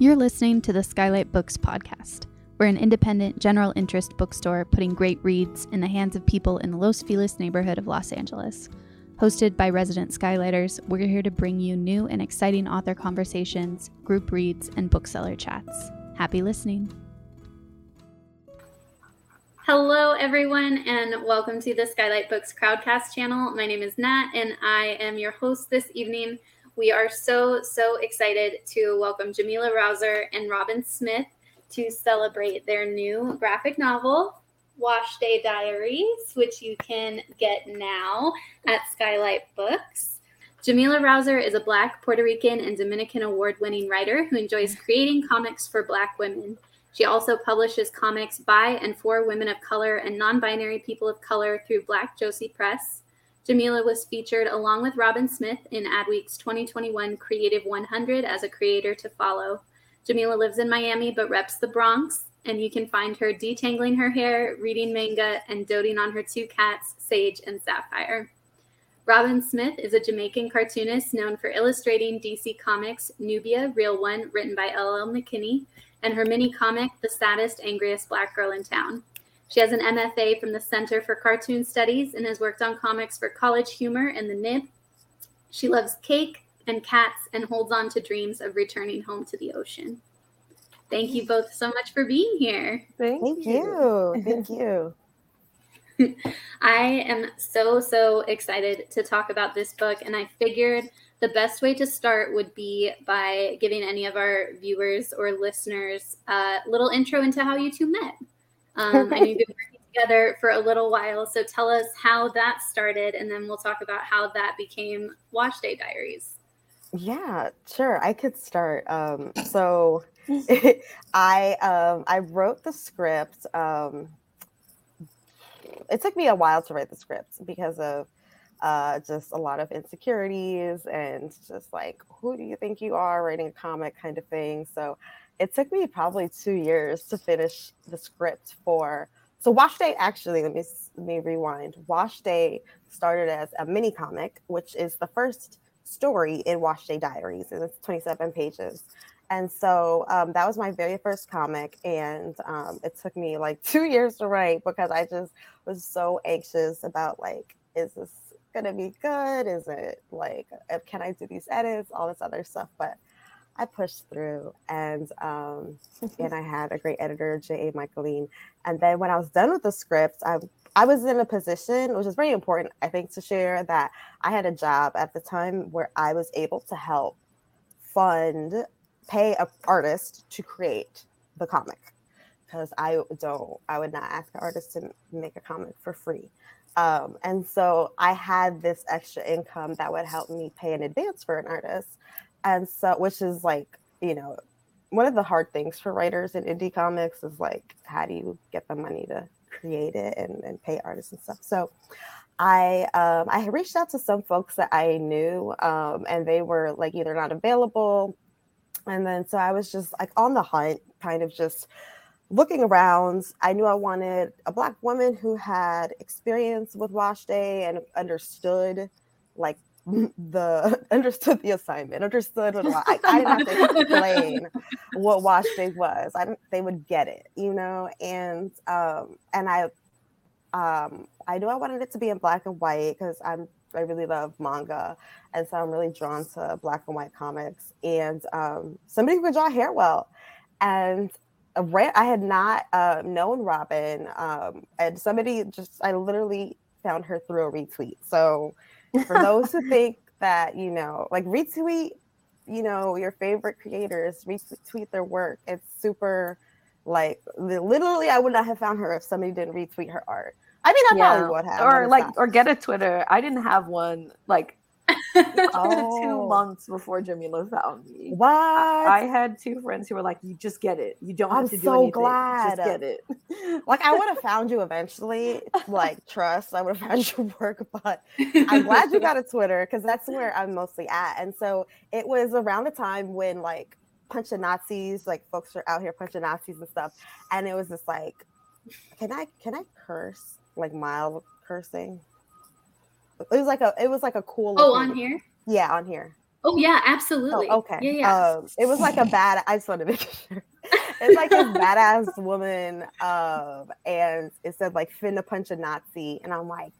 You're listening to the Skylight Books podcast. We're an independent, general interest bookstore putting great reads in the hands of people in the Los Feliz neighborhood of Los Angeles. Hosted by resident Skylighters, we're here to bring you new and exciting author conversations, group reads, and bookseller chats. Happy listening. Hello, everyone, and welcome to the Skylight Books Crowdcast channel. My name is Nat, and I am your host this evening. We are so, so excited to welcome Jamila Rowser and Robyn Smith to celebrate their new graphic novel, Wash Day Diaries, which you can get now at Skylight Books. Jamila Rowser is a Black, Puerto Rican, and Dominican award winning writer who enjoys creating comics for Black women. She also publishes comics by and for women of color and non binary people of color through Black Josei Press. Jamila was featured along with Robyn Smith in Adweek's 2021 Creative 100 as a creator to follow. Jamila lives in Miami but reps the Bronx, and you can find her detangling her hair, reading manga, and doting on her two cats, Sage and Sapphire. Robyn Smith is a Jamaican cartoonist known for illustrating DC Comics Nubia Real One, written by L.L. McKinney, and her mini comic, The Saddest, Angriest Black Girl in Town. She has an MFA from the Center for Cartoon Studies and has worked on comics for College Humor and the Nib. She loves cake and cats and holds on to dreams of returning home to the ocean. Thank you both so much for being here. Thank, Thank you. you. Thank you. I am so, so excited to talk about this book, and I figured the best way to start would be by giving any of our viewers or listeners a little intro into how you two met. Um, and you've been working together for a little while. So tell us how that started, and then we'll talk about how that became Wash Day Diaries. Yeah, sure. I could start. Um, so I um, I wrote the script. Um, it took me a while to write the script because of uh, just a lot of insecurities and just like who do you think you are writing a comic kind of thing. So it took me probably two years to finish the script for. So Wash Day actually, let me let me rewind. Wash Day started as a mini comic, which is the first story in Wash Day Diaries, and it's 27 pages. And so um, that was my very first comic, and um, it took me like two years to write because I just was so anxious about like, is this gonna be good? Is it like, can I do these edits? All this other stuff, but I pushed through and um, and I had a great editor, J.A. Micheline. And then when I was done with the script, I I was in a position, which is very important, I think, to share that I had a job at the time where I was able to help fund, pay an artist to create the comic. Because I don't, I would not ask an artist to make a comic for free. Um, and so I had this extra income that would help me pay in advance for an artist and so which is like you know one of the hard things for writers in indie comics is like how do you get the money to create it and, and pay artists and stuff. So i um, i reached out to some folks that i knew um, and they were like either not available. And then so i was just like on the hunt kind of just looking around. I knew i wanted a black woman who had experience with wash day and understood like the understood the assignment, understood what I, I didn't have to explain what wash day was. I they would get it, you know, and um and I um I knew I wanted it to be in black and white because I'm I really love manga, and so I'm really drawn to black and white comics. And um, somebody who could draw hair well, and I had not uh, known Robyn, um, and somebody just I literally found her through a retweet. So for those who think that you know like retweet you know your favorite creators retweet their work. It's super like literally i would not have found her if somebody didn't retweet her art. I mean i yeah. probably would have or like or get a twitter. I didn't have one like oh. two months before Jamila found me. What? I had two friends who were like, "You just get it. You don't I'm have to do anything. glad. Just get it." like I would have found you eventually. Like trust, I would have found your work, but I'm glad you got a Twitter because that's where I'm mostly at. And so it was around the time when like punching Nazis, like folks are out here punching Nazis and stuff, and it was just like, can I can I curse like mild cursing? It was like a it was like a cool. Oh, on here. Yeah, on here. Oh yeah, absolutely. Oh, okay. Yeah, yeah. Um, it was like a bad. I just want to make sure. It's like a badass woman, um, and it said like "finna punch a Nazi," and I'm like,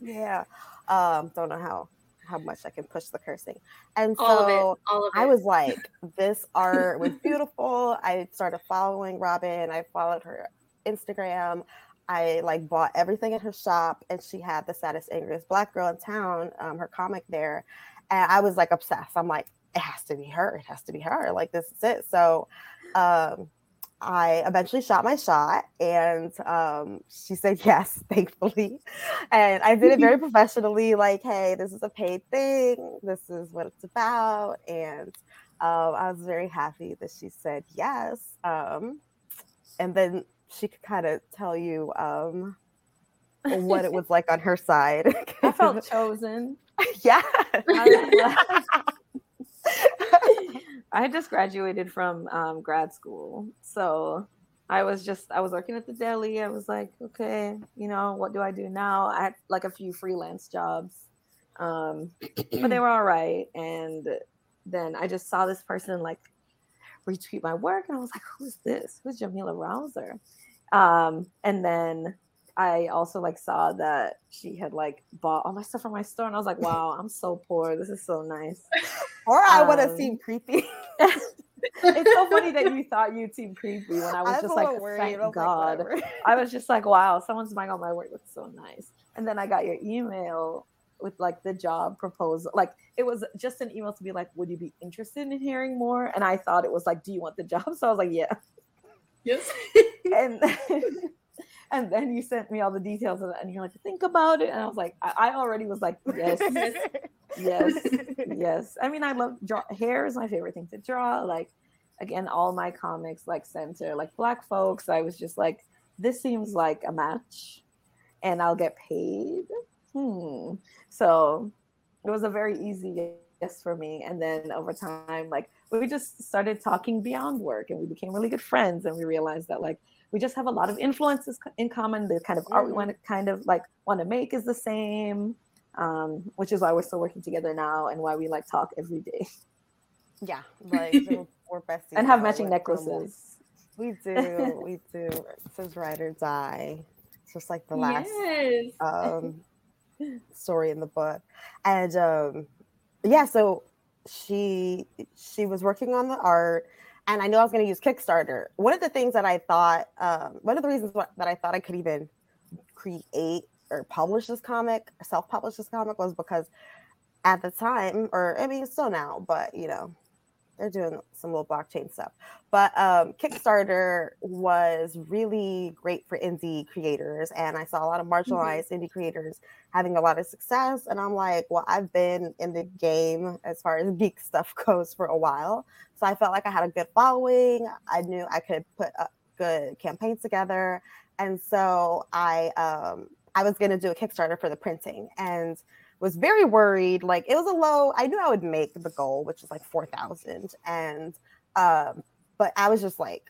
yeah. Um, don't know how how much I can push the cursing, and so all of it. All of it. I was like, this art was beautiful. I started following Robyn. I followed her Instagram. I like bought everything in her shop, and she had the saddest, angriest black girl in town. Um, her comic there, and I was like obsessed. I'm like, it has to be her. It has to be her. Like this is it. So, um, I eventually shot my shot, and um, she said yes, thankfully. And I did it very professionally. Like, hey, this is a paid thing. This is what it's about, and um, I was very happy that she said yes. Um, and then she could kind of tell you um, what it was like on her side. I felt chosen. yeah. I had just graduated from um, grad school, so I was just I was working at the deli. I was like, okay, you know, what do I do now? I had like a few freelance jobs, um, but they were all right. And then I just saw this person like retweet my work, and I was like, who's this? Who's Jamila Rowser? Um, and then I also like saw that she had like bought all my stuff from my store, and I was like, "Wow, I'm so poor. This is so nice." or I would have Um, seemed creepy. it's so funny that you thought you'd seem creepy when I was was just like, worried. "Thank I was like, God." whatever. I was just like, "Wow, someone's buying all my work. Looks so nice." And then I got your email with like the job proposal. Like it was just an email to be like, "Would you be interested in hearing more?" And I thought it was like, "Do you want the job?" So I was like, "Yeah." yes. and and then you sent me all the details of it, and you're like, think about it, and I was like, I, I already was like, yes, yes, yes. I mean, I love draw. Hair is my favorite thing to draw. Like, again, all my comics like center like black folks. I was just like, this seems like a match, and I'll get paid. Hmm. So it was a very easy yes for me. And then over time, like we just started talking beyond work, and we became really good friends, and we realized that like we just have a lot of influences in common. The kind of art we Mhm. want to kind of like want to make is the same, um, which is why we're still working together now, and why we like talk every day yeah, like we're, besties and have matching like, necklaces. We do, we do. It says ride or die. It's just like the last Yes. um story in the book. And um yeah, so she she was working on the art and I knew I was going to use Kickstarter. One of the things that I thought um one of the reasons that I thought I could even create or publish this comic, self-publish this comic was because at the time or I mean still now, but you know, they're doing some little blockchain stuff. But um, Kickstarter was really great for indie creators, and I saw a lot of marginalized indie creators having a lot of success. And I'm like, well, I've been in the game as far as geek stuff goes for a while, so I felt like I had a good following. I knew I could put a good campaigns together, and so I um, I was going to do a Kickstarter for the printing and was very worried. Like it was a low. I knew I would make the goal, which is like four thousand, and um, but I was just like,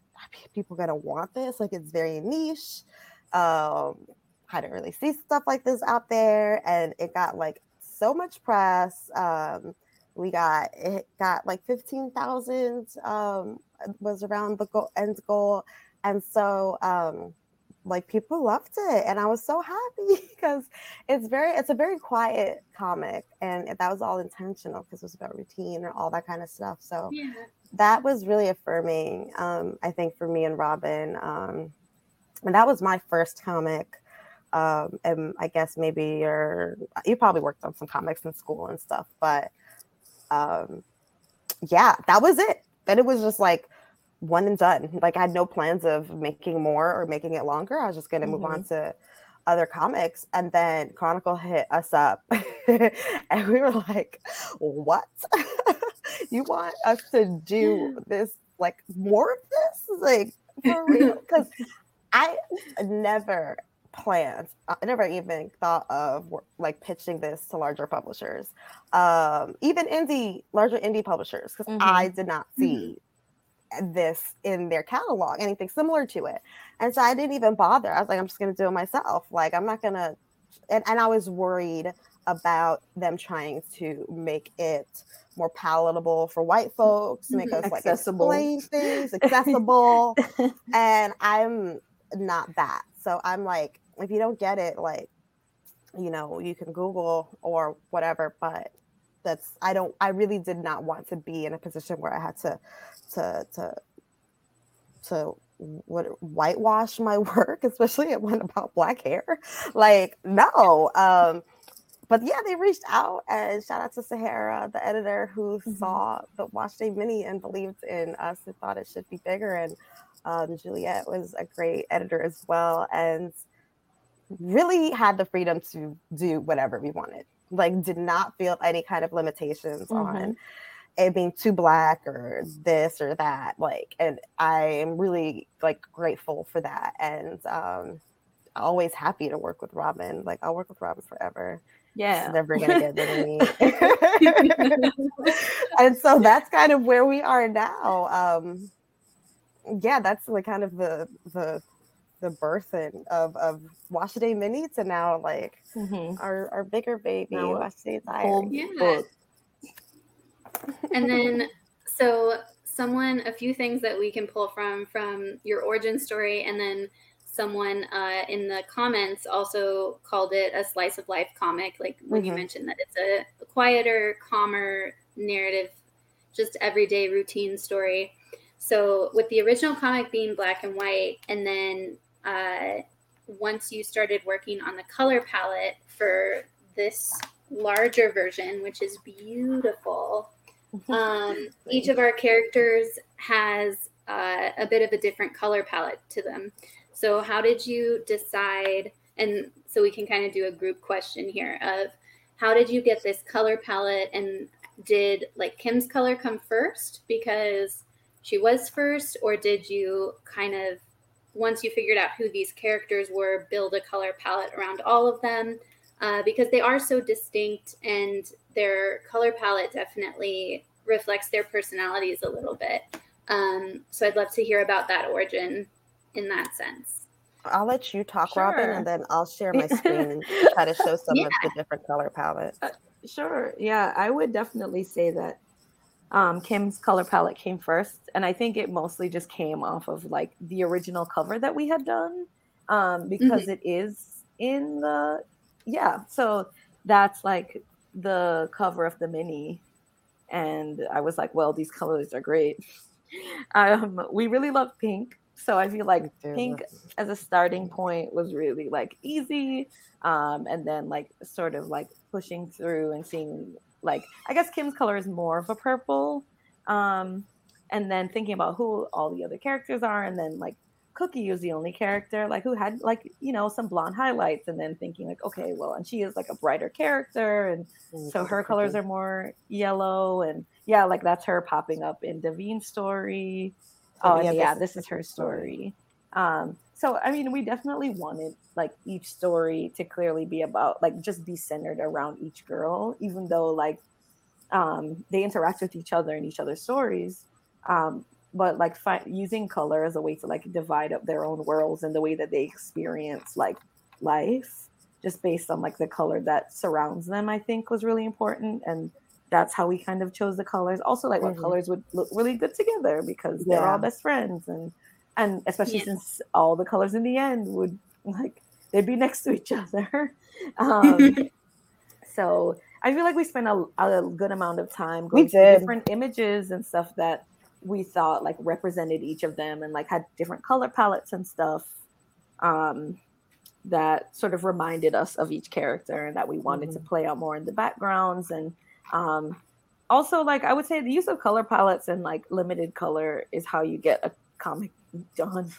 people gonna want this? Like it's very niche. Um, I didn't really see stuff like this out there, and it got like so much press. Um, we got it got like fifteen thousand. Um, was around the goal, end goal, and so um, like people loved it and i was so happy because it's very it's a very quiet comic and that was all intentional because it was about routine and all that kind of stuff so Yeah. that was really affirming um, i think for me and robyn um, and that was my first comic um, and i guess maybe you're you probably worked on some comics in school and stuff but um, yeah that was it then it was just like one and done. Like i had no plans of making more or making it longer. I was just going to move on to other comics and then chronicle hit us up and we were like what? You want us to do this like more of this? Like for real? Because i never planned i never even thought of like pitching this to larger publishers um even indie larger indie publishers because Mhm. i did not see this in their catalog anything similar to it and so i didn't even bother i was like i'm just going to do it myself like i'm not going to and, and i was worried about them trying to make it more palatable for white folks, mm-hmm. make us like Accessible. explain things accessible. and I'm not that. So I'm like, if you don't get it, like, you know, you can Google or whatever, but that's I don't I really did not want to be in a position where I had to to to to what whitewash my work, especially it went about black hair. Like, no. Um, but yeah, they reached out and shout out to Sahara, the editor who Mhm. saw the Wash Day Mini and believed in us and thought it should be bigger. And um, Juliet was a great editor as well and really had the freedom to do whatever we wanted. Like, did not feel any kind of limitations on it being too black or this or that. Like, and I am really like grateful for that. And um, always happy to work with Robyn. Like, I'll work with Robyn forever. She's Yeah. never gonna get rid of me. and so that's kind of where we are now. Um, yeah, that's like kind of the the the birthing of of Wash Day Mini to now like Mhm. our our bigger baby Now a Wash Day Whole Diary. Yeah. book. and then so someone a few things that we can pull from from your origin story and then someone uh, in the comments also called it a slice of life comic like when you Mhm. mentioned that it's a quieter calmer narrative just everyday routine story so with the original comic being black and white and then uh, once you started working on the color palette for this larger version which is beautiful um, each of our characters has uh, a bit of a different color palette to them. So, how did you decide? And so we can kind of do a group question here of how did you get this color palette? And did like Kim's color come first because she was first, or did you kind of once you figured out who these characters were, build a color palette around all of them? Uh, because they are so distinct and their color palette definitely reflects their personalities a little bit. Um, so I'd love to hear about that origin in that sense. I'll let you talk, Robyn, and then I'll share my screen and try to show some Yeah. of the different color palettes. Sure. Yeah, I would definitely say that um, Kim's color palette came first, and I think it mostly just came off of like the original cover that we had done, um, because it is in the yeah. So that's like the cover of the mini, and I was like, well, these colors are great. Um, we really love pink, so I feel like pink as a starting point was really like easy um and then like sort of like pushing through and seeing like i guess kim's color is more of a purple um and then thinking about who all the other characters are and then like cookie was the only character like who had like you know some blonde highlights and then thinking like okay well and she is like a brighter character and so her colors are more yellow and yeah like that's her popping up in Davine's story. Oh, oh yeah, yeah, this this is is her story. Um so i mean we definitely wanted like each story to clearly be about like just be centered around each girl even though like um they interact with each other in each other's stories. Um but like fi- using color as a way to like divide up their own worlds and the way that they experience like life just based on like the color that surrounds them i think was really important. And that's how we kind of chose the colors. Also like what Mhm. colors would look really good together because they're all best friends and and especially Yeah. since all the colors in the end would like they'd be next to each other. Um so i feel like we spent a, a good amount of time going through different images and stuff that we thought like represented each of them and like had different color palettes and stuff um that sort of reminded us of each character and that we wanted to play out more in the backgrounds. And um also like i would say the use of color palettes and like limited color is how you get a comic done.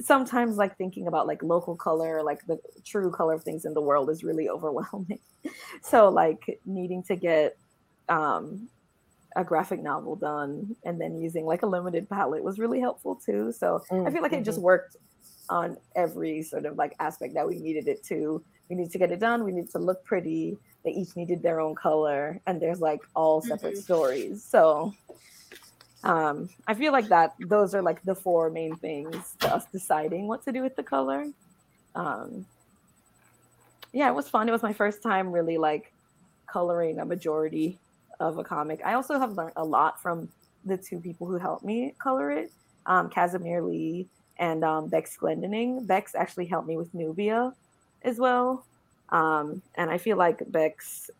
Sometimes like thinking about like local color like the true color of things in the world is really overwhelming. So like needing to get um a graphic novel done and then using like a limited palette was really helpful too. So i feel like it just worked on every sort of like aspect that we needed it to. We need to get it done. We need to look pretty. They each needed their own color and there's like all separate Mhm. stories. So um i feel like that those are like the four main things to us deciding what to do with the color um yeah, it was fun. It was my first time really like coloring a majority of a comic. I also have learned a lot from the two people who helped me color it, um, Kazimir Lee and um, Bex Glendening. Bex actually helped me with Nubia as well. Um, and I feel like Bex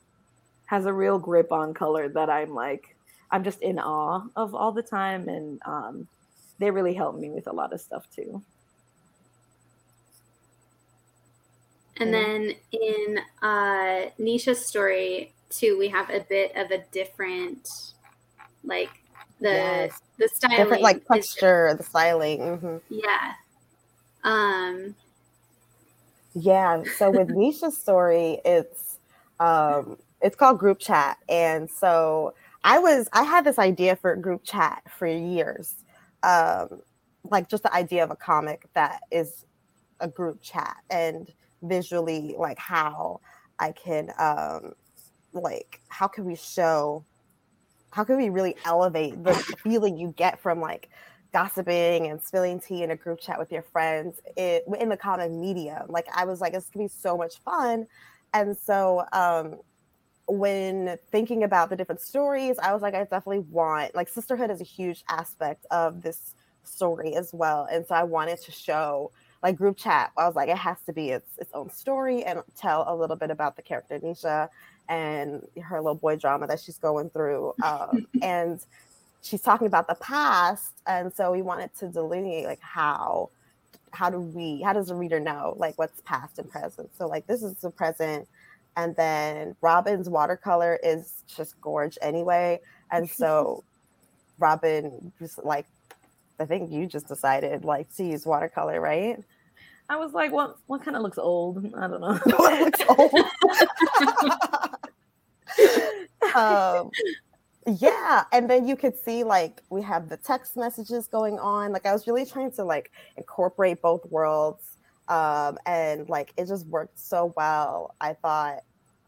has a real grip on color that I'm like, I'm just in awe of all the time. And um, they really helped me with a lot of stuff too. And then in uh, Nisha's story too, we have a bit of a different, like the yes. the styling, different like texture, the styling. Mm-hmm. Yeah. Um. Yeah. So with Nisha's story, it's um, it's called group chat, and so I was I had this idea for a group chat for years, um, like just the idea of a comic that is a group chat and visually like how I can um like how can we show how can we really elevate the feeling you get from like gossiping and spilling tea in a group chat with your friends it, in the comic medium? Like i was like it's gonna be so much fun. And so um when thinking about the different stories i was like i definitely want like sisterhood is a huge aspect of this story as well and so i wanted to show like group chat, I was like, it has to be its its own story and tell a little bit about the character Nisha and her little boy drama that she's going through. Um, and she's talking about the past, and so we wanted to delineate like how how do we how does the reader know like what's past and present? So like this is the present, and then Robyn's watercolor is just gorge anyway, and so Robyn just like I think you just decided like to use watercolor, right? I was like, what what kind of looks old? I don't know. what looks old? um, yeah, and then you could see like we have the text messages going on. Like I was really trying to like incorporate both worlds, um, and like it just worked so well. I thought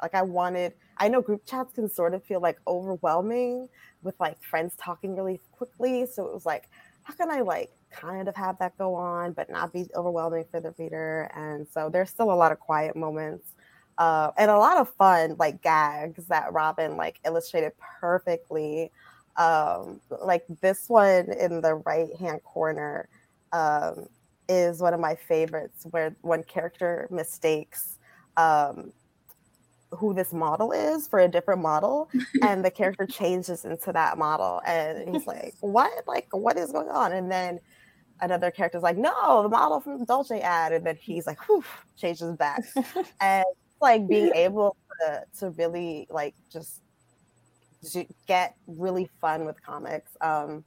like I wanted. I know group chats can sort of feel like overwhelming with like friends talking really quickly, so it was like, how can I like kind of have that go on, but not be overwhelming for the reader. And so there's still a lot of quiet moments uh, and a lot of fun, like gags that Robyn like illustrated perfectly. Um, like this one in the right hand corner um, is one of my favorites, where one character mistakes um, who this model is for a different model and the character changes into that model and he's like what? Like what is going on? And then another character's like, no, the model from the Dolce ad, and then he's like, whew, changes back, and like being able to to really like just get really fun with comics. Um,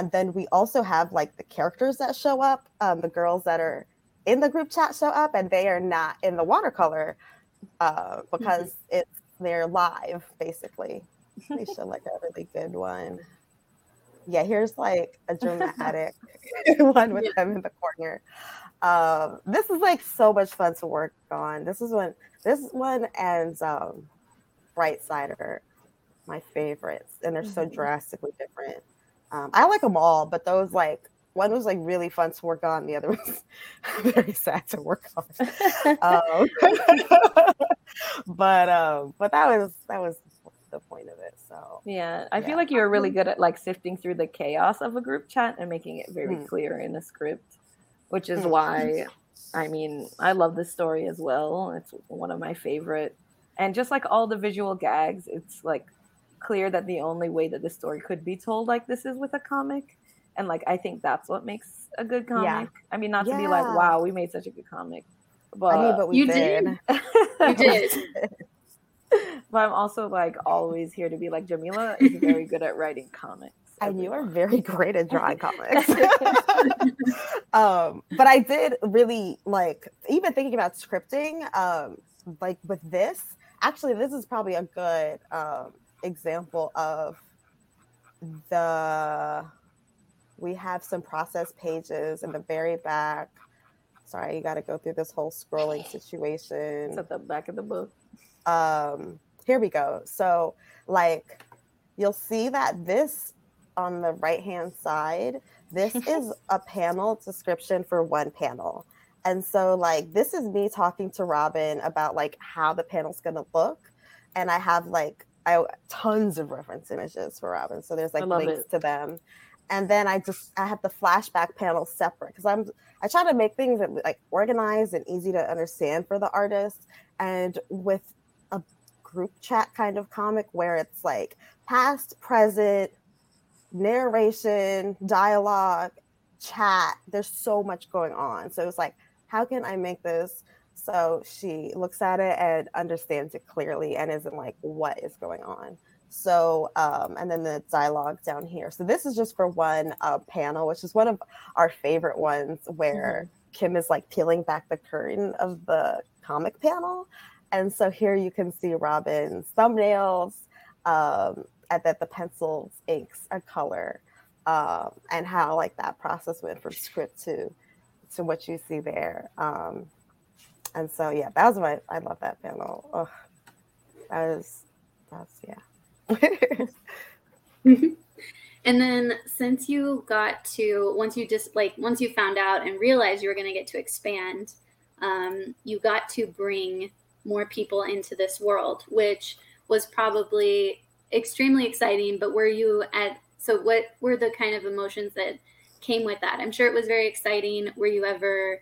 and then we also have like the characters that show up, um, the girls that are in the group chat show up, and they are not in the watercolor uh, because mm-hmm. it's they're live basically. They show like a really good one yeah, here's like a dramatic one with yeah. them in the corner. Um, this is like so much fun to work on. This is when this one and um, Bright Side are my favorites, and they're mm-hmm. so drastically different. Um, I like them all, but those like one was like really fun to work on. The other was very sad to work on. um, but um, but that was that was the point of it. So yeah, I yeah. feel like you're really good at like sifting through the chaos of a group chat and making it very mm. clear in the script, which is mm. why I mean I love this story as well. It's one of my favorite, and just like all the visual gags, it's like clear that the only way that the story could be told like this is with a comic. And like I think that's what makes a good comic. Yeah. I mean, not to be like, wow, we made such a good comic. But, I mean, but we you did. did. you did. but I'm also like always here to be like Jamila is very good at writing comics. And you are very great at drawing comics. um, but I did really like even thinking about scripting, um, like with this, actually this is probably a good um, example of the we have some process pages in the very back. Sorry, you got to go through this whole scrolling situation. It's at the back of the book um here we go so like you'll see that this on the right hand side this is a panel description for one panel And so like this is me talking to Robyn about like how the panel's gonna look. And I have like I tons of reference images for Robyn. So there's like links it. to them. And then I just I have the flashback panel separate because I'm I try to make things like organized and easy to understand for the artist. And with a group chat kind of comic where it's like past, present, narration, dialogue, chat. There's so much going on. So it's like, how can I make this so she looks at it and understands it clearly and isn't like, what is going on? So, um, and then the dialogue down here. So this is just for one uh, panel, which is one of our favorite ones where mm-hmm. Kim is like peeling back the curtain of the comic panel. And so here you can see Robyn's thumbnails, um, and that the pencils, inks, a color, um, and how like that process went from script to to what you see there. Um, and so yeah, that was my I love that panel. Oh, that was that's yeah. and then since you got to once you just like once you found out and realized you were going to get to expand, um, you got to bring more people into this world, which was probably extremely exciting. But were you at so what were the kind of emotions that came with that? I'm sure it was very exciting. Were you ever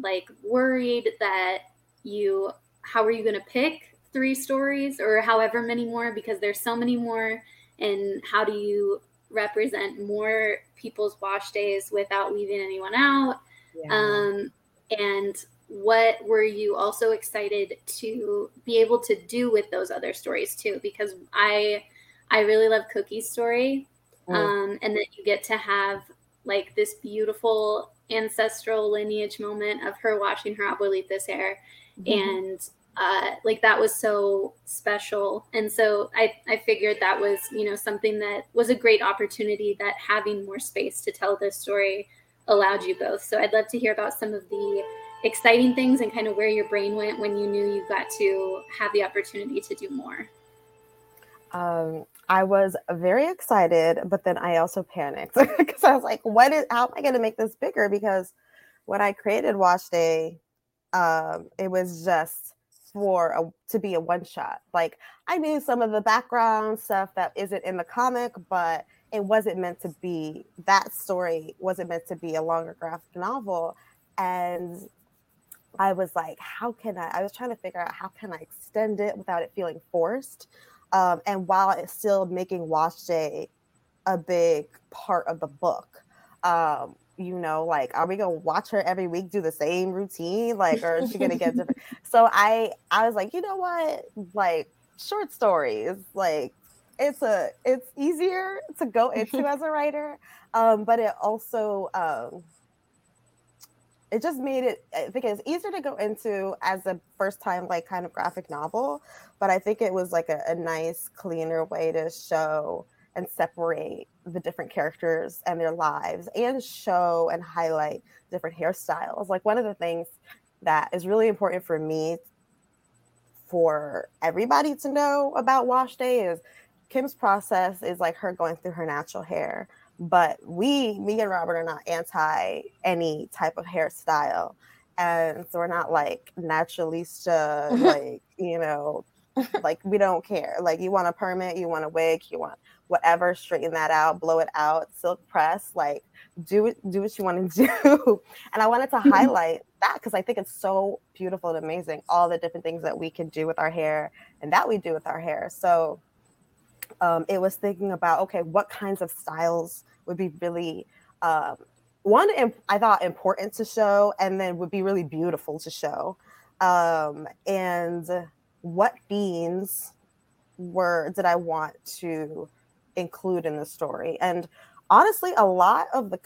like worried that you how are you going to pick three stories or however many more? Because there's so many more. And how do you represent more people's wash days without leaving anyone out? Yeah. um, and what were you also excited to be able to do with those other stories too? Because i i really love cookie's story. Mm. um, and that you get to have like this beautiful ancestral lineage moment of her washing her abuelita's hair. Mm-hmm. and uh, like that was so special. And so I, I figured that was you know something that was a great opportunity that having more space to tell this story allowed you both. So i'd love to hear about some of the exciting things and kind of where your brain went when you knew you got to have the opportunity to do more. Um, I was very excited, but then I also panicked because I was like, "What is? How am I going to make this bigger?" Because when I created Wash Day, um, it was just for a, to be a one shot. Like I knew some of the background stuff that isn't in the comic, but it wasn't meant to be that story. wasn't meant to be a longer graphic novel, and I was like, "How can I?" I was trying to figure out how can I extend it without it feeling forced um, and while it's still making Wash Day a big part of the book. Um, you know, like, are we gonna watch her every week do the same routine? Like, or is she gonna get different? so I I was like, you know what? Like short stories, like it's a it's easier to go into as a writer. Um, but it also um it just made it i think it's easier to go into as a first time like kind of graphic novel but i think it was like a, a, nice cleaner way to show and separate the different characters and their lives and show and highlight different hairstyles. Like one of the things that is really important for me for everybody to know about wash day is kim's process is like her going through her natural hair but we, me and Robert, are not anti any type of hairstyle, and so we're not like naturalista, like you know, like we don't care. Like you want a permit, you want a wig, you want whatever, straighten that out, blow it out, silk press, like do it, do what you want to do. and I wanted to highlight that because I think it's so beautiful and amazing, all the different things that we can do with our hair and that we do with our hair. So um, it was thinking about okay, what kinds of styles would be really um, one I thought important to show, and then would be really beautiful to show. Um, and what beans were did I want to include in the story? And honestly, a lot of the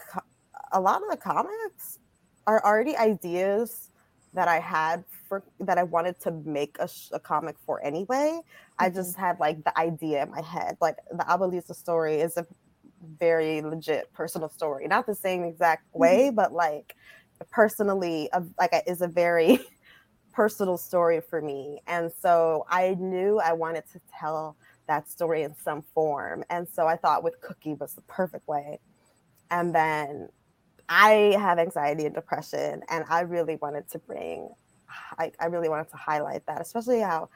a lot of the comics are already ideas that I had for that I wanted to make a, a comic for anyway. Mm-hmm. I just had like the idea in my head. Like the Abuelita story is a very legit personal story. Not the same exact way, mm-hmm. but like personally, uh, like is a very personal story for me. And so I knew I wanted to tell that story in some form. And so I thought with Cookie was the perfect way. And then I have anxiety and depression, and I really wanted to bring, I, I really wanted to highlight that, especially how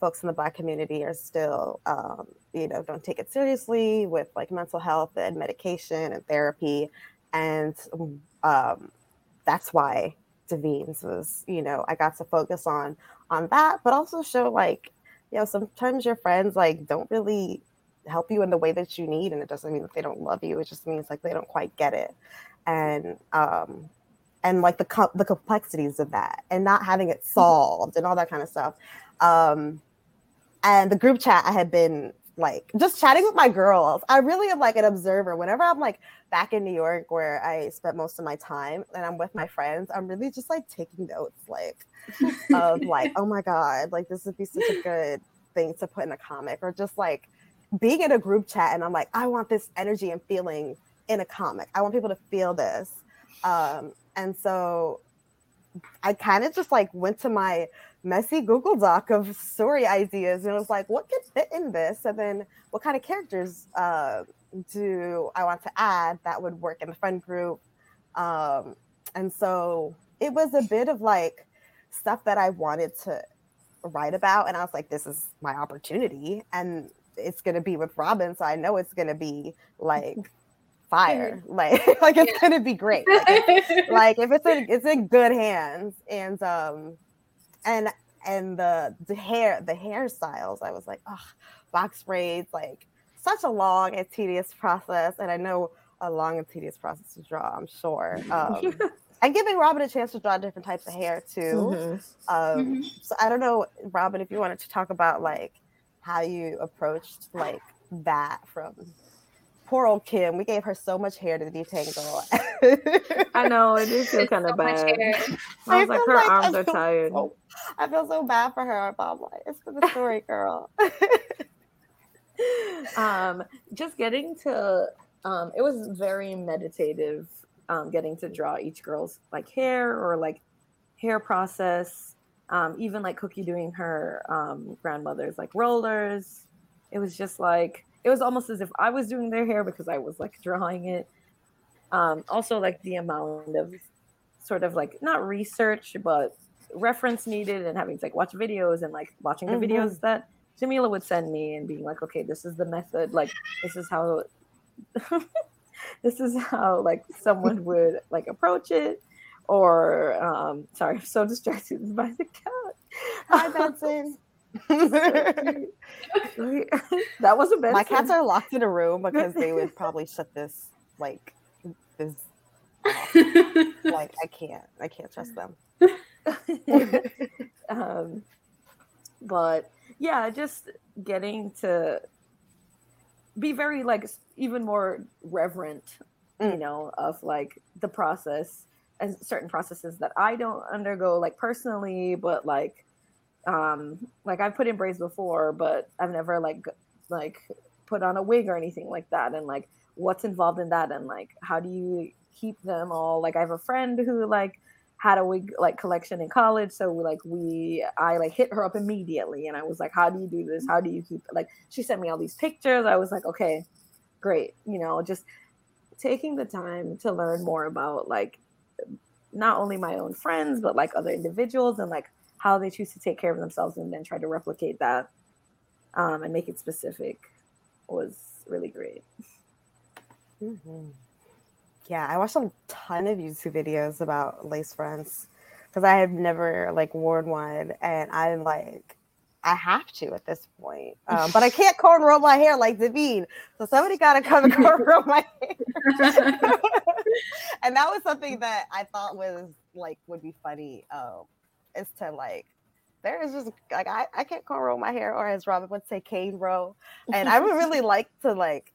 folks in the Black community are still, um, you know, don't take it seriously with like mental health and medication and therapy, and um, that's why Devines was, you know, I got to focus on on that, but also show like, you know, sometimes your friends like don't really help you in the way that you need, and it doesn't mean that they don't love you. It just means like they don't quite get it, and um, and like the co- the complexities of that, and not having it solved, and all that kind of stuff. Um, and the group chat I had been like just chatting with my girls. I really am like an observer. Whenever I'm like back in New York where I spent most of my time and I'm with my friends, I'm really just like taking notes like of like, oh my God, like this would be such a good thing to put in a comic or just like being in a group chat and I'm like, I want this energy and feeling in a comic. I want people to feel this. Um, and so I kind of just like went to my messy Google Doc of story ideas and was like, what could fit in this? And then what kind of characters uh, do I want to add that would work in the friend group? Um, and so it was a bit of like stuff that I wanted to write about. And I was like, this is my opportunity. And it's going to be with Robyn. So I know it's going to be like, fire like like it's yeah. gonna be great like, it, like if it's in it's in good hands and um and and the the hair the hairstyles i was like oh box braids like such a long and tedious process and i know a long and tedious process to draw i'm sure um, and giving robyn a chance to draw different types of hair too mm-hmm. Um, mm-hmm. so i don't know robyn if you wanted to talk about like how you approached like that from poor old Kim. We gave her so much hair to detangle. I know it is feel kind of so bad. I was I like, her like arms are tired. So, I feel so bad for her, but I'm like, it's for the story, girl. um, just getting to, um, it was very meditative. Um, getting to draw each girl's like hair or like hair process. Um, even like Cookie doing her um, grandmother's like rollers. It was just like it was almost as if I was doing their hair because I was like drawing it. Um, also, like the amount of sort of like not research, but reference needed and having to like watch videos and like watching the mm-hmm. videos that Jamila would send me and being like, okay, this is the method. Like, this is how, this is how like someone would like approach it. Or, um, sorry, I'm so distracted by the cat. Hi, Benson. that was a bad. My cats are locked in a room because they would probably shut this like this. like I can't, I can't trust them. um, but yeah, just getting to be very like even more reverent, mm. you know, of like the process and certain processes that I don't undergo like personally, but like um like I've put in braids before, but I've never like like put on a wig or anything like that. And like what's involved in that? And like how do you keep them all? Like I have a friend who like had a wig like collection in college. So we, like we I like hit her up immediately. And I was like how do you do this? How do you keep like she sent me all these pictures. I was like okay great. You know just taking the time to learn more about like not only my own friends but like other individuals and like how they choose to take care of themselves and then try to replicate that um, and make it specific was really great. Mm-hmm. Yeah, I watched a ton of YouTube videos about lace fronts because I have never like worn one, and I'm like, I have to at this point, um, but I can't cornrow my hair like Devine, so somebody got to come and cornrow my hair. and that was something that I thought was like would be funny um, is to like there is just like I, I can't cornrow my hair or as Robyn would say cane row. And I would really like to like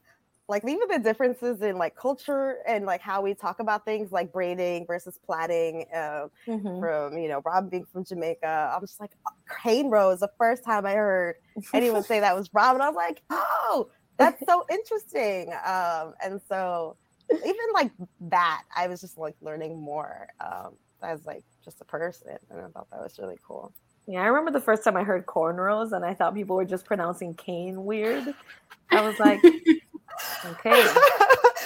like even the differences in like culture and like how we talk about things like braiding versus plaiting uh, mm-hmm. from you know Robyn being from Jamaica. I'm just like cane row is the first time I heard anyone say that was Robyn. I was like, oh, that's so interesting. Um, and so even like that, I was just like learning more um, as like just a person, and I thought that was really cool. Yeah, I remember the first time I heard cornrows, and I thought people were just pronouncing cane weird. I was like, okay.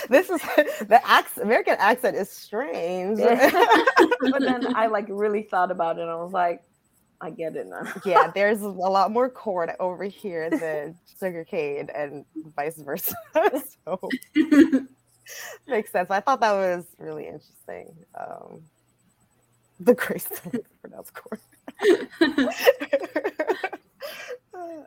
this is the accent, American accent is strange. but then I like really thought about it and I was like, I get it now. yeah, there's a lot more corn over here than sugarcane and vice versa. so makes sense. I thought that was really interesting. Um, the grace to pronounce corn.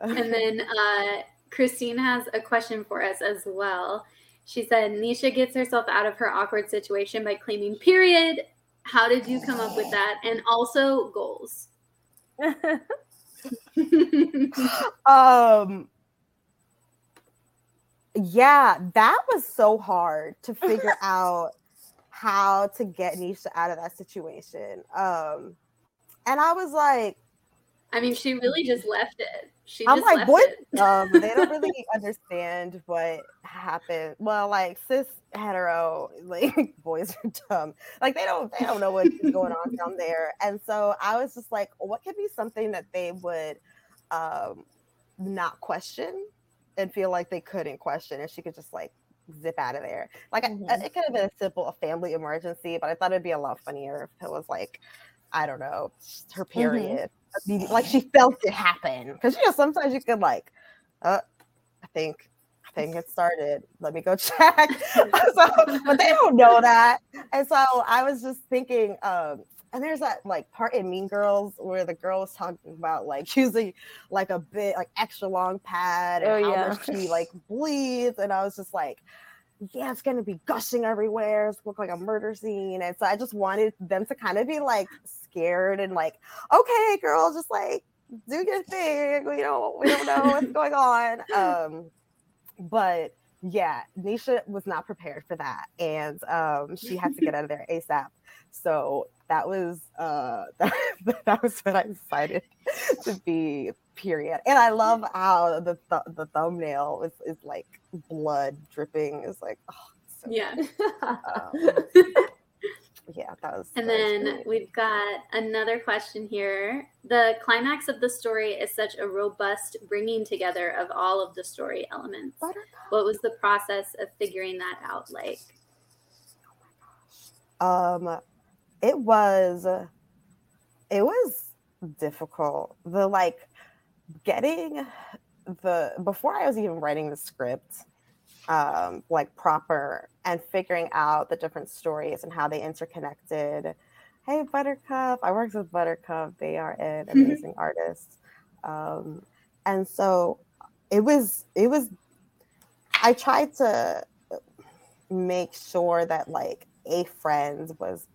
and then uh, Christine has a question for us as well. She said, Nisha gets herself out of her awkward situation by claiming period. How did you come up with that? And also goals. um yeah, that was so hard to figure out how to get Nisha out of that situation. Um and I was like I mean, she really just left it. She I'm like, what? Um, they don't really understand what happened. Well, like cis hetero, like boys are dumb. Like they don't they don't know what's going on down there. And so I was just like, what could be something that they would um not question and feel like they couldn't question and she could just like zip out of there. Like mm-hmm. I, it could have been a simple a family emergency, but I thought it'd be a lot funnier if it was like, I don't know, her mm-hmm. period. Mm-hmm like she felt it happen because you know sometimes you could like uh i think i think it started let me go check so but they don't know that and so i was just thinking um and there's that like part in Mean Girls where the girl was talking about like using like a bit like extra long pad and oh, how yeah. much she like bleeds, and I was just like, yeah, it's gonna be gushing everywhere. It's look like a murder scene. And so I just wanted them to kind of be like scared and like, okay, girl, just like do your thing. We don't we don't know what's going on. Um, but yeah, Nisha was not prepared for that. And um she had to get out of there ASAP. So that was uh that, that was what I decided to be period. And I love how the th- the thumbnail is, is like blood dripping. Is like oh, so yeah. Um, yeah, that was. And that then was we've got another question here. The climax of the story is such a robust bringing together of all of the story elements. What was the process of figuring that out like? Um, it was, it was difficult. The like getting the before I was even writing the script, um, like proper and figuring out the different stories and how they interconnected. Hey, Buttercup! I worked with Buttercup. They are an amazing artist, um, and so it was. It was. I tried to make sure that like a friend was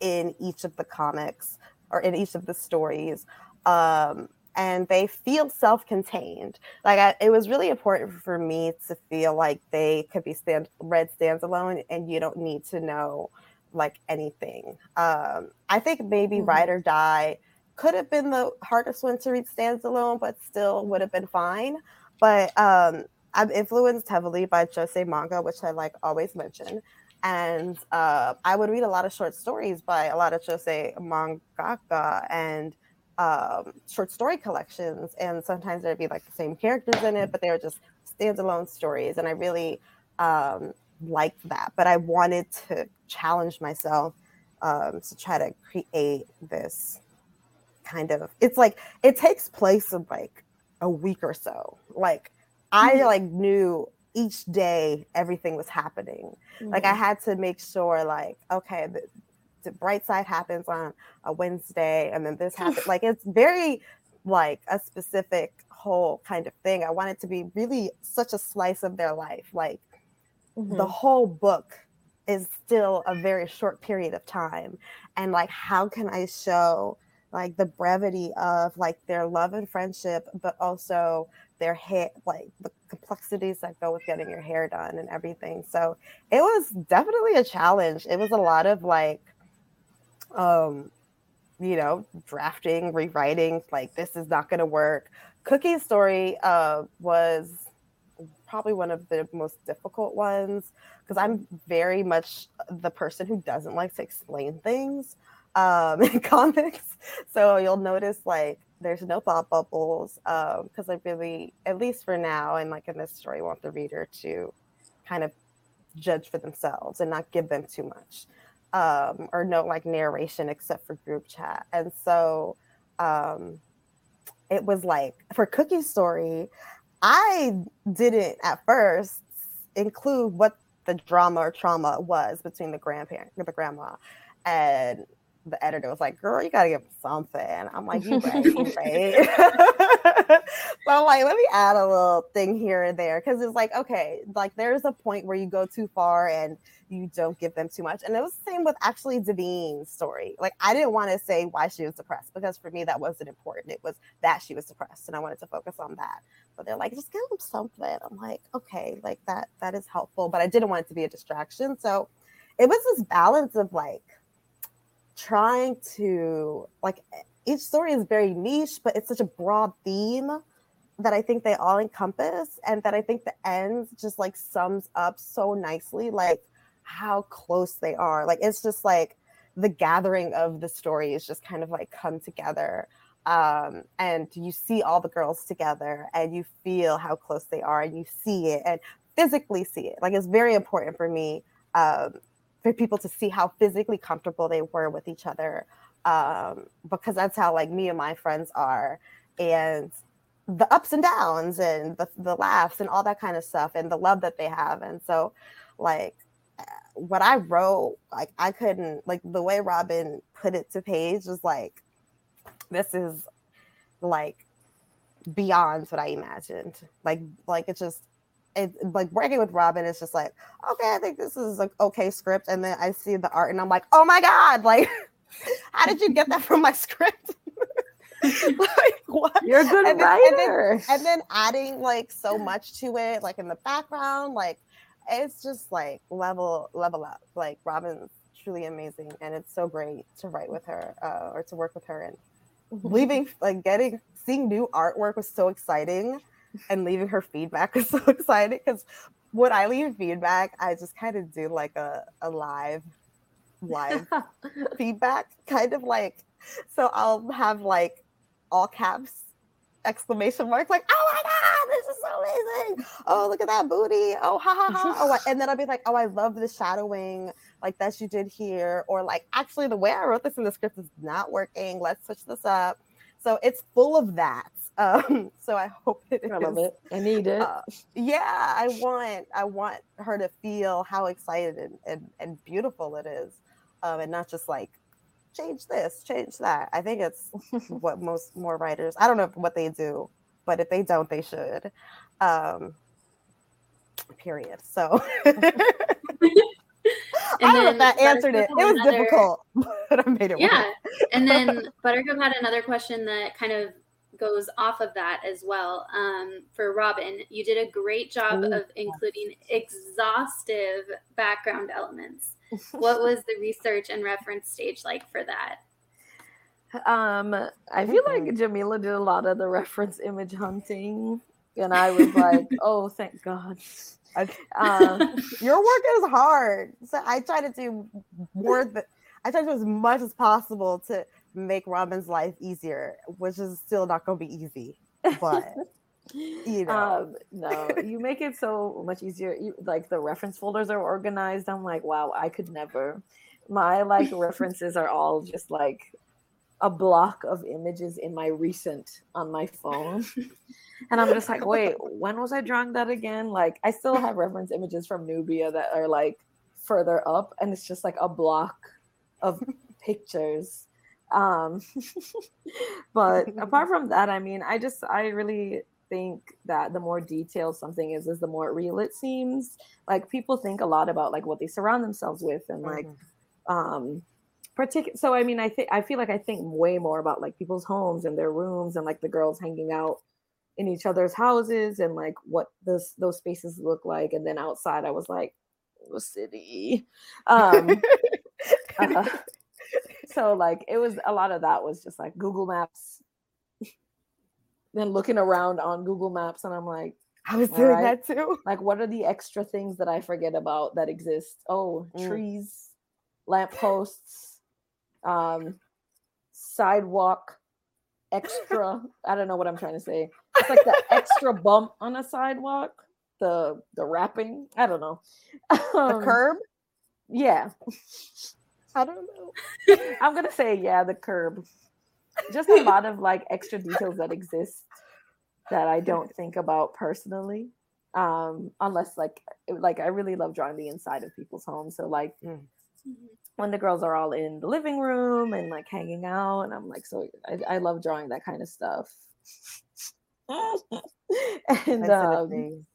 in each of the comics or in each of the stories um, and they feel self-contained. Like I, it was really important for me to feel like they could be stand read standalone, and you don't need to know like anything. Um, I think maybe mm-hmm. Ride or Die could have been the hardest one to read standalone, but still would have been fine. But um, I'm influenced heavily by Josei manga, which I like always mention. And uh, I would read a lot of short stories by a lot of Josei mangaka, and um, short story collections, and sometimes there'd be like the same characters in it, but they were just standalone stories, and I really um, liked that. But I wanted to challenge myself um, to try to create this kind of. It's like it takes place in like a week or so. Like I mm-hmm. like knew each day everything was happening. Mm-hmm. Like I mm-hmm. had to make sure, like, okay, the bright side happens on a Wednesday, and then this happens. like it's very like a specific whole kind of thing. I want it to be really such a slice of their life. Like mm-hmm. the whole book is still a very short period of time, and like how can I show like the brevity of like their love and friendship, but also their hair, like the complexities that go with getting your hair done and everything. So it was definitely a challenge. It was a lot of like um, you know, drafting, rewriting, like this is not going to work. Cookie's story uh, was probably one of the most difficult ones because I'm very much the person who doesn't like to explain things um, in comics. So you'll notice like there's no thought bubbles because um, I really, at least for now, and like in this story, want the reader to kind of judge for themselves and not give them too much um, or no like narration except for group chat. And so um, it was like for Cookie Story, I didn't at first include what the drama or trauma was between the grandparent, the grandma, and the editor was like, "Girl, you gotta give something." I'm like, "You right, you right." so I'm like, let me add a little thing here and there because it's like, okay, like there's a point where you go too far and you don't give them too much. And it was the same with actually Devine's story. Like I didn't want to say why she was depressed because for me that wasn't important. It was that she was depressed, and I wanted to focus on that. But they're like, just give them something. I'm like, okay, like that that is helpful, but I didn't want it to be a distraction. So it was this balance of like trying to like each story is very niche, but it's such a broad theme that I think they all encompass, and that I think the end just like sums up so nicely, like how close they are. Like it's just like the gathering of the stories just kind of like come together. Um, and you see all the girls together and you feel how close they are and you see it and physically see it. Like it's very important for me um, for people to see how physically comfortable they were with each other um, because that's how like me and my friends are and the ups and downs and the, the laughs and all that kind of stuff and the love that they have. And so like what i wrote like i couldn't like the way robyn put it to page was like this is like beyond what i imagined. Like like it just it like working with Robyn is just like, okay, I think this is like okay script. And then I see the art and I'm like, oh my God, like how did you get that from my script? like what? You're a good and then, writer. And then, and then adding like so much to it, like in the background, like it's just like level level up. Like Robyn's truly amazing, and it's so great to write with her uh, or to work with her. And leaving like getting seeing new artwork was so exciting and leaving her feedback was so exciting because when I leave feedback, I just kind of do like a, a live live feedback, kind of like so I'll have like all caps exclamation marks like oh my god this is so amazing! Oh look at that booty! Oh ha ha ha! Oh and then i'll be like oh i love the shadowing like that you did here or like actually the way i wrote this in the script is not working let's switch this up. So it's full of that um, so I hope it I love it. I need it. Uh, yeah, I want I want her to feel how excited and, and, and beautiful it is. Um, and not just like change this, change that. I think it's what most more writers I don't know what they do, but if they don't, they should. Um, period. So I don't know if that answered it. It was another, difficult, but I made it work. Yeah. and then Buttercup had another question that kind of goes off of that as well. Um, for Robyn, you did a great job Ooh. of including exhaustive background elements. what was the research and reference stage like for that? Um, I feel like. Jamila did a lot of the reference image hunting, and I was like, "Oh, thank God." Um, your work is hard, so I try to do more. Than, I try to do as much as possible to make Robyn's life easier, which is still not going to be easy. But you know, um, no, you make it so much easier. You, like the reference folders are organized. I'm like, wow, I could never. My like references are all just like a block of images in my recent on my phone. and I'm just like, wait, when was I drawing that again? Like, I still have reference images from Nubia that are like further up, and it's just like a block of pictures um, but apart from that, I mean, I just I really think that the more detailed something is, is the more real it seems. Like people think a lot about like what they surround themselves with and like mm-hmm. um particular so I mean I think I feel like I think way more about like people's homes and their rooms and like the girls hanging out in each other's houses and like what those those spaces look like. And then outside I was like, the city. Um uh, so like it was a lot of that was just like Google Maps, then looking around on Google Maps, and I'm like, I was doing right, that too. Like, what are the extra things that I forget about that exist? Oh, mm. trees, lampposts, um, sidewalk, extra. I don't know what I'm trying to say. It's like the extra bump on a sidewalk. the the wrapping. I don't know. The Um, curb? Yeah, I don't know. I'm gonna say yeah, the curb. Just a lot of like extra details that exist that I don't think about personally. Um, unless like like I really love drawing the inside of people's homes. So like Mm. when the girls are all in the living room and like hanging out, and I'm like, so I, I love drawing that kind of stuff. and That's um,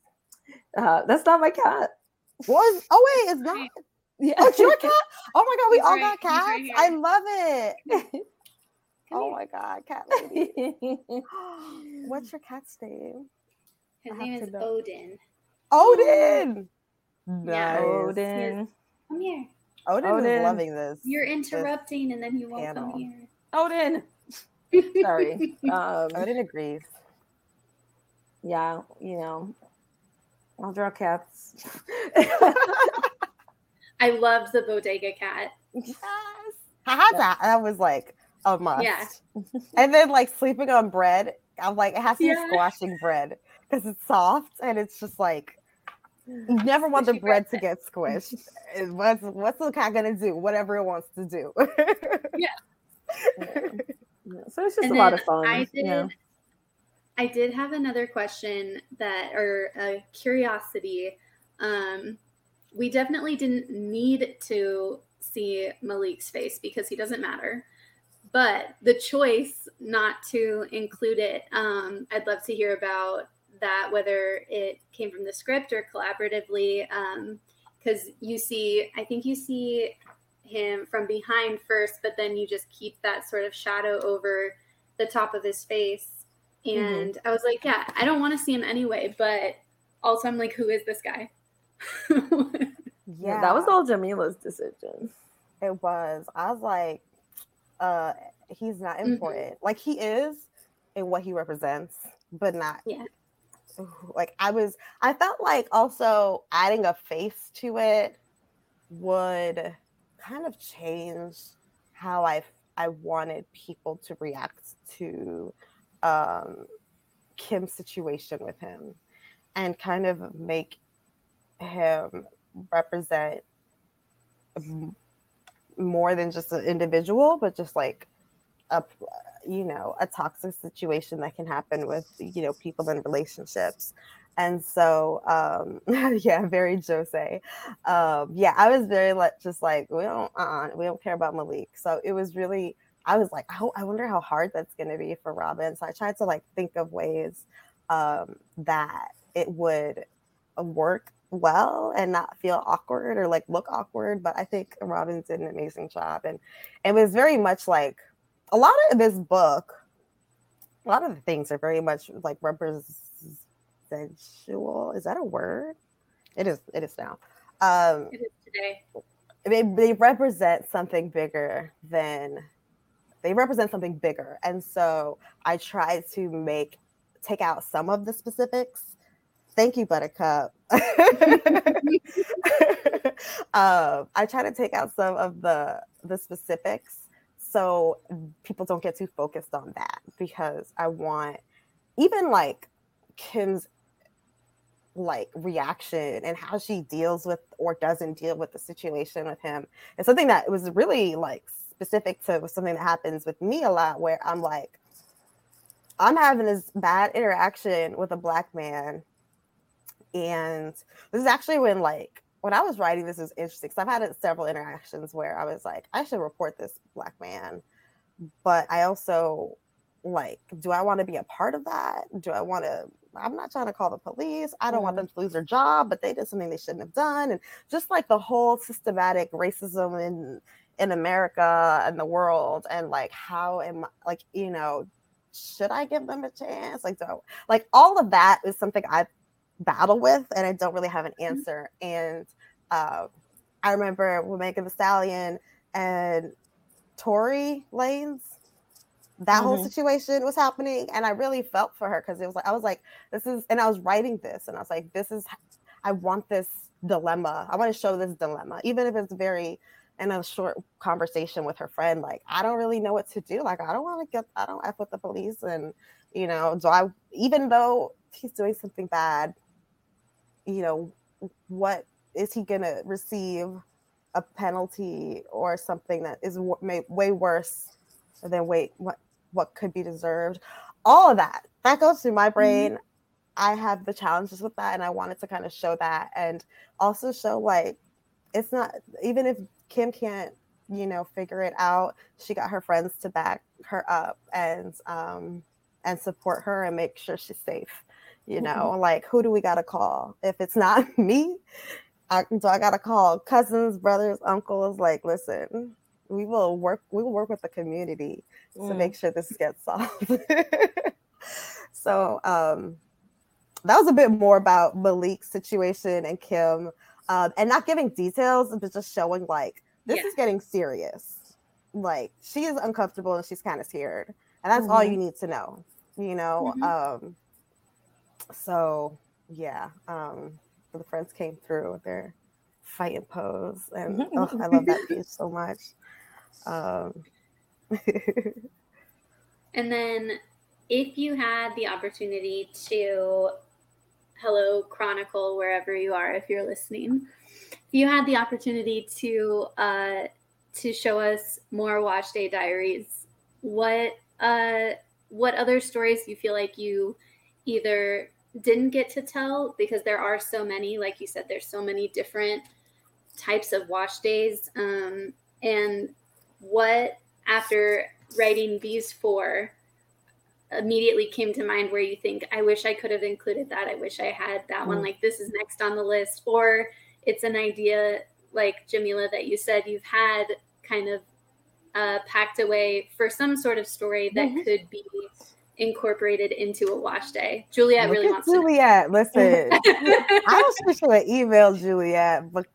uh, that's not my cat. Was oh wait, it's not. Yeah. Oh, your cat? Oh my god, we He's all right- got cats. right I love it. Come oh here. my god, cat lady. What's your cat's name? His I name is know. Odin. Odin. Yeah. Nice. Odin. Come here. Odin, Odin. is loving this. You're interrupting, and then you won't panel. come here. Odin. Sorry. Um, Odin agrees. yeah, you know, I'll draw cats. I loved the bodega cat. Yes. I had that. That was like a must. Yeah. And then like sleeping on bread. I'm like, it has to be Yeah. squashing bread because it's soft and it's just like you never want the Squishy bread to get squished. What's what's the cat gonna do? Whatever it wants to do. Yeah, So it's just and a lot of fun. I did. yeah. I did have another question that, or a curiosity. Um, we definitely didn't need to see Malik's face because he doesn't matter. But the choice not to include it, um, I'd love to hear about that, whether it came from the script or collaboratively. Because you see, I think you see him from behind first, but then you just keep that sort of shadow over the top of his face. And I was like, yeah, I don't want to see him anyway, but also I'm like, who is this guy? yeah, that was all Jamila's decision. It was. I was like, uh, he's not Mhm. important. Like he is in what he represents, but not. Yeah. Like I was, I felt like also adding a face to it would kind of change how I I wanted people to react to um, Kim's situation with him, and kind of make him represent more than just an individual, but just like a you know a toxic situation that can happen with you know people in relationships. And so, um, yeah, very Josei. Um, yeah, I was very like just like we don't, uh, we don't care about Malik. So it was really, I was like, oh, I wonder how hard that's going to be for Robyn. So I tried to like think of ways um, that it would work well and not feel awkward or like look awkward. But I think Robyn did an amazing job, and it was very much like a lot of this book. A lot of the things are very much like representational. Is that a word? It is. It is now. Um, it is today. they, they represent something bigger than they represent something bigger and so i tried to make take out some of the specifics thank you buttercup um, i try to take out some of the the specifics so people don't get too focused on that because i want even like kim's like reaction and how she deals with or doesn't deal with the situation with him and something that was really like specific to something that happens with me a lot where i'm like i'm having this bad interaction with a black man and this is actually when like when i was writing this was interesting because i've had uh, several interactions where i was like i should report this black man but i also like do i want to be a part of that? Do i want to i'm not trying to call the police i don't want mm-hmm. them to lose their job but they did something they shouldn't have done and just like the whole systematic racism in in america and the world and like how am I, like you know should i give them a chance? Like do like all of that is something i battle with and i don't really have an answer. And uh, i remember with megan thee stallion and tory lanez that whole Mhm. situation was happening and i really felt for her because it was like i was like this is and i was writing this and i was like this is i want this dilemma. I want to show this dilemma even if it's very in a short conversation with her friend like i don't really know what to do. Like i don't want to get i don't f with the police and you know do i even though he's doing something bad you know, what is he going to receive a penalty or something that is w- way worse than wait what what could be deserved all of that that goes through my mm-hmm. brain mm-hmm. i have the challenges with that and i wanted to kind of show that and also show like it's not even if kim can't you know figure it out she got her friends to back her up and um and support her and make sure she's safe you mm-hmm. know mm-hmm. like who do we got to call if it's not me I, so I got to call cousins brothers uncles like listen we will work we will work with the community mm. to make sure this gets solved so um that was a bit more about malik's situation and kim um, and not giving details but just showing like this yeah. is getting serious like she is uncomfortable and she's kind of scared and that's mm-hmm. all you need to know you know mm-hmm. um so yeah um the friends came through with their fighting pose and oh, i love that piece so much. Um, and then, if you had the opportunity to, hello, Chronicle, wherever you are, if you're listening, if you had the opportunity to uh, to show us more Wash Day Diaries, what uh, what other stories do you feel like you either didn't get to tell because there are so many, like you said, there's so many different types of wash days, um, and what after writing these four immediately came to mind where you think i wish i could have included that i wish i had that mm. one like this is next on the list or it's an idea like jamila that you said you've had kind of uh, packed away for some sort of story that mm-hmm. could be incorporated into a wash day. Juliet Look really wants Juliet, to. listen. I was just going to email Juliet, but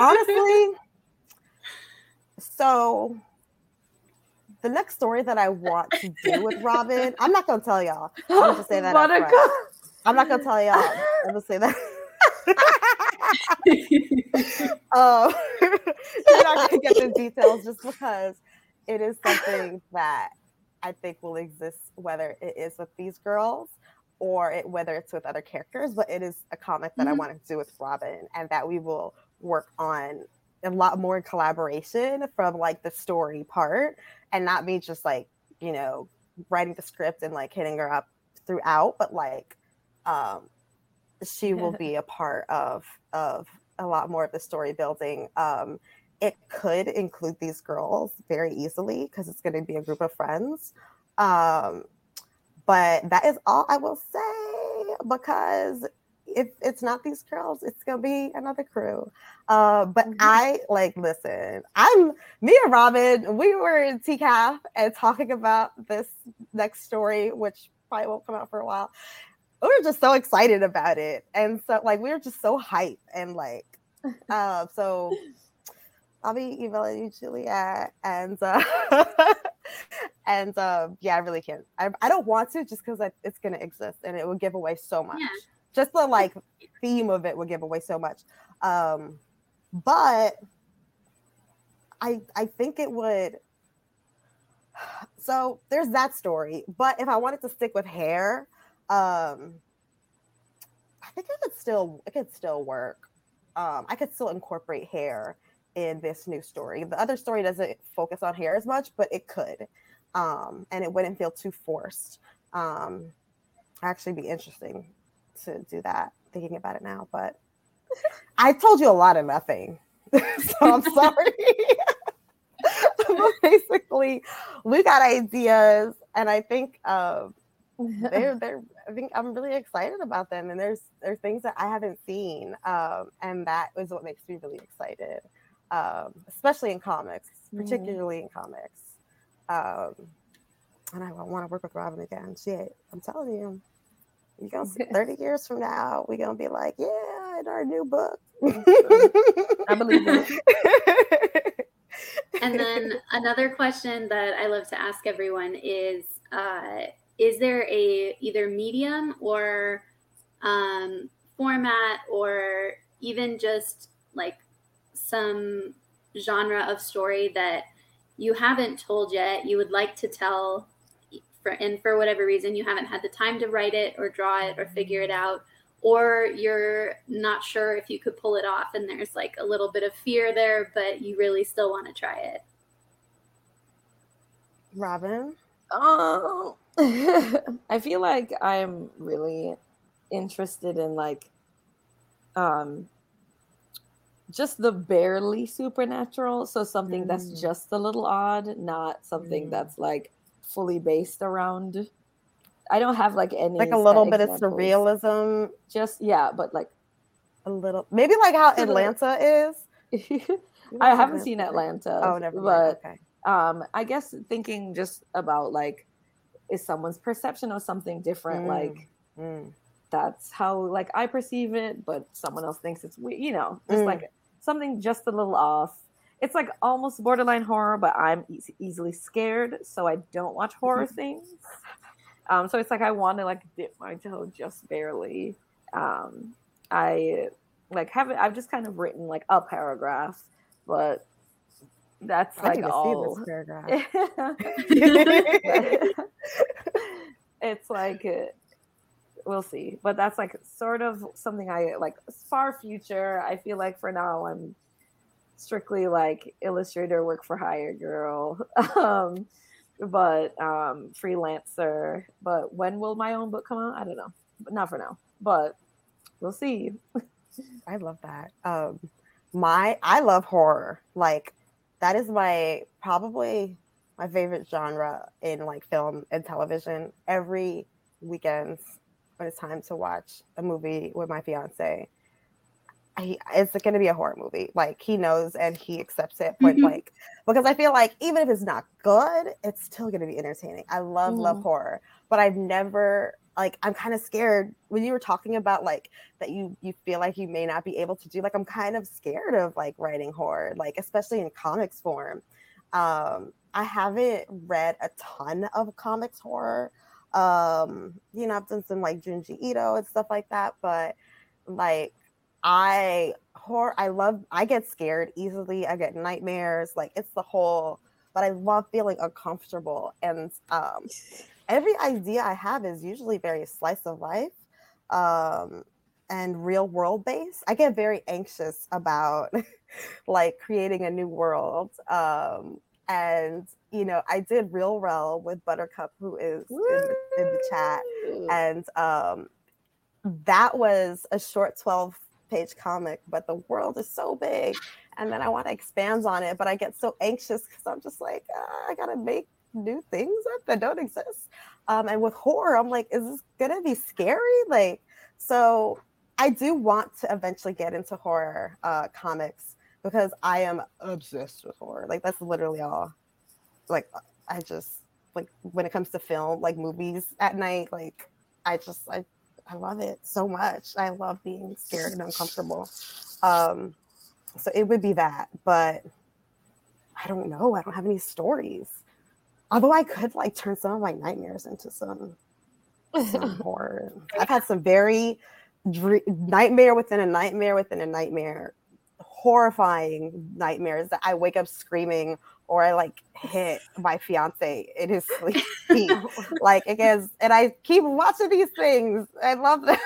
honestly, so the next story that I want to do with Robyn, I'm not gonna tell y'all. I'm gonna just say that. I'm not gonna tell y'all. I'm gonna say that. um, you're not gonna get the details just because it is something that I think will exist, whether it is with these girls or it, whether it's with other characters. But it is a comic that mm-hmm. I want to do with Robyn, and that we will work on a lot more collaboration from like the story part and not me just like you know writing the script and like hitting her up throughout but like um she will be a part of of a lot more of the story building um it could include these girls very easily because it's going to be a group of friends um but that is all i will say because if it's not these girls, it's gonna be another crew. Uh, but mm-hmm. I like listen. I'm me and Robyn. We were in TCAF and talking about this next story, which probably won't come out for a while. We were just so excited about it, and so like we were just so hyped and like, uh, so I'll be emailing you, Julia, and uh, and uh, yeah, I really can't. I, I don't want to just because it's gonna exist and it will give away so much. Yeah just the like theme of it would give away so much. Um, but I I think it would. So there's that story. But if I wanted to stick with hair, um, I think it could still it could still work. Um, I could still incorporate hair in this new story. The other story doesn't focus on hair as much, but it could, um, and it wouldn't feel too forced. Um, actually, be interesting to do that thinking about it now, but I told you a lot of nothing. so I'm sorry. basically, we got ideas, and I think um, they're they're. I think I'm really excited about them, and there's there's things that I haven't seen, um, and that is what makes me really excited, um, especially in comics, mm-hmm. particularly mm-hmm. in comics. Um, and I want to work with Robyn again. Shit, I'm telling you. You gonna see 30 years from now, we're gonna be like, yeah, in our new book. I believe it. and then another question that I love to ask everyone is uh, is there a either medium or um, format or even just like some genre of story that you haven't told yet you would like to tell for and for whatever reason you haven't had the time to write it or draw it or figure it out or you're not sure if you could pull it off and there's like a little bit of fear there, but you really still want to try it? Robyn? Oh, I feel like I'm really interested in like um just the barely supernatural. So something mm. that's just a little odd, not something mm. that's like fully based around. I don't have like any like a little bit examples. of surrealism. Just yeah, but like a little maybe like how Atlanta is. I haven't seen Atlanta. Oh, never mind. But okay. um, I guess thinking just about like is someone's perception of something different, mm. like mm that's how like I perceive it, but someone else thinks it's weird, you know, just mm. like something just a little off. It's like almost borderline horror, but I'm e- easily scared, so I don't watch horror things. Um, so it's like I want to like dip my toe just barely. Um, I like haven't. I've just kind of written like a paragraph, but that's I like all. paragraph. it's like we'll see. But that's like sort of something I like far future. I feel like for now I'm strictly like illustrator work for hire girl. um but um freelancer. But when will my own book come out? I don't know. But not for now. But we'll see. I love that. Um my I love horror. Like that is my probably my favorite genre in like film and television. Every weekends when it's time to watch a movie with my fiance, I, it's going to be a horror movie. Like he knows and he accepts it point mm-hmm. blank. Because I feel like even if it's not good, it's still going to be entertaining. I love, mm. love horror, but I've never like I'm kind of scared when you were talking about like that you you feel like you may not be able to do like I'm kind of scared of like writing horror, like especially in comics form. Um, I haven't read a ton of comics horror. Um, you know, I've done some like Junji Ito and stuff like that, but like I horror I love I get scared easily. I get nightmares. Like it's the whole but I love feeling uncomfortable. And um every idea I have is usually very slice of life um and real world based. I get very anxious about like creating a new world. Um and you know, I did real well with Buttercup, who is in the, in the, chat, and um, that was a short twelve page comic, but the world is so big, and then I want to expand on it, but I get so anxious because I'm just like, uh, I gotta make new things up that don't exist. Um, and with horror, I'm like, is this gonna be scary? Like, so I do want to eventually get into horror uh, comics because I am obsessed with horror. Like that's literally all. Like I just like when it comes to film, like movies at night, like I just I I love it so much. I love being scared and uncomfortable. Um so it would be that, but I don't know. I don't have any stories. Although I could like turn some of my nightmares into some, some horror. I've had some very dr- nightmare within a nightmare within a nightmare horrifying nightmares that I wake up screaming or I like hit my fiance in his sleep. like again, and I keep watching these things. I love this.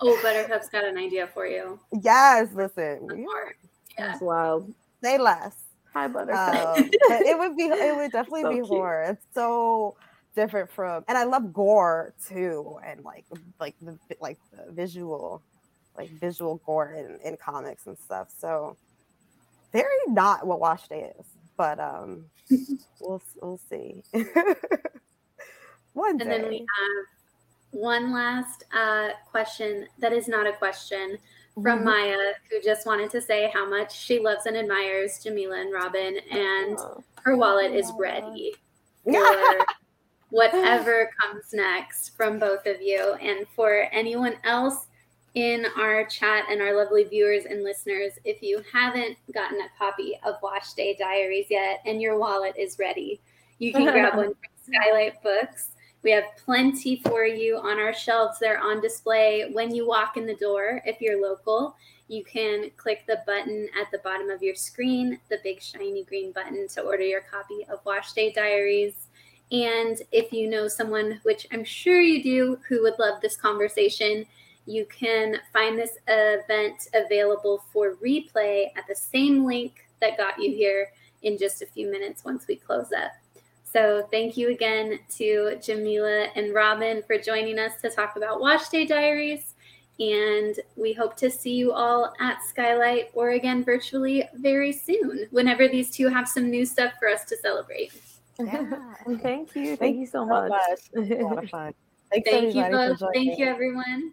oh, Buttercup's got an idea for you. Yes, listen. Yeah. That's wild. Say less. Hi, Buttercup. Um, it would be. It would definitely so be cute. horror. It's so different from, and I love gore too, and like like the like the visual like visual gore in, in comics and stuff. So very not what Wash Day is, but um, we'll we'll see. one and then we have one last uh, question that is not a question from mm-hmm. Maya, who just wanted to say how much she loves and admires Jamila and Robyn, and her wallet is ready for whatever comes next from both of you. And for anyone else in our chat and our lovely viewers and listeners, if you haven't gotten a copy of Wash Day Diaries yet and your wallet is ready, you can grab one from Skylight Books. We have plenty for you on our shelves. They're on display when you walk in the door. If you're local, you can click the button at the bottom of your screen, the big shiny green button, to order your copy of Wash Day Diaries. And if you know someone, which I'm sure you do, who would love this conversation, you can find this event available for replay at the same link that got you here in just a few minutes once we close up. So, thank you again to Jamila and Robyn for joining us to talk about Wash Day Diaries. And we hope to see you all at Skylight or again virtually very soon, whenever these two have some new stuff for us to celebrate. Yeah. Thank you. Thank, Thank you so much. much. a lot of fun. Thanks Thank you both. Thank you, everyone.